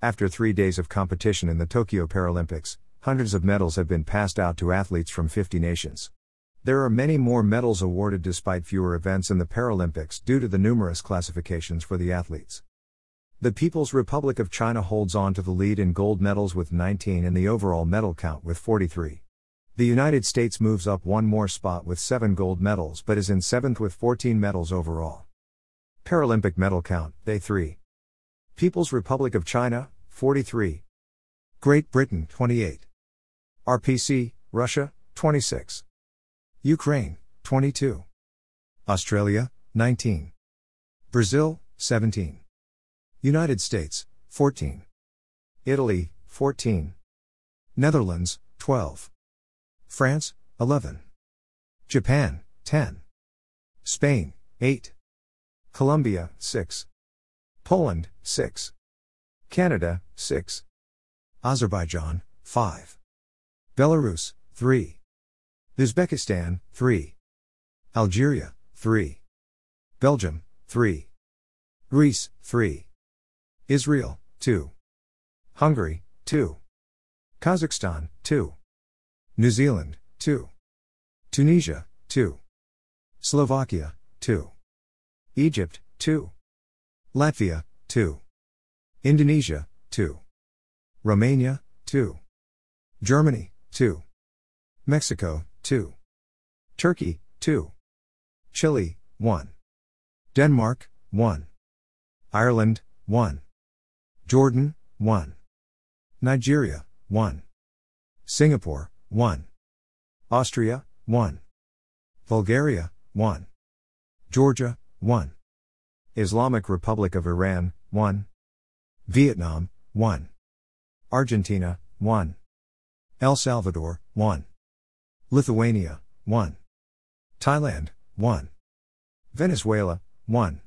After three days of competition in the Tokyo Paralympics, hundreds of medals have been passed out to athletes from 50 nations. There are many more medals awarded despite fewer events in the Paralympics due to the numerous classifications for the athletes. The People's Republic of China holds on to the lead in gold medals with 19 and the overall medal count with 43. The United States moves up one more spot with 7 gold medals but is in 7th with 14 medals overall. Paralympic medal count, Day 3. People's Republic of China, 43. Great Britain, 28. RPC, Russia, 26. Ukraine, 22. Australia, 19. Brazil, 17. United States, 14. Italy, 14. Netherlands, 12. France, 11. Japan, 10. Spain, 8. Colombia, 6. Poland, 6. Canada, 6. Azerbaijan, 5. Belarus, 3. Uzbekistan, 3. Algeria, 3. Belgium, 3. Greece, 3. Israel, 2. Hungary, 2. Kazakhstan, 2. New Zealand, 2. Tunisia, 2. Slovakia, 2. Egypt, 2. Latvia, 2. Indonesia, 2. Romania, 2. Germany, 2. Mexico, 2. Turkey, 2. Chile, 1. Denmark, 1. Ireland, 1. Jordan, 1. Nigeria, 1. Singapore, 1. Austria, 1. Bulgaria, 1. Georgia, 1. Islamic Republic of Iran, 1. Vietnam, 1. Argentina, 1. El Salvador, 1. Lithuania, 1. Thailand, 1. Venezuela, 1.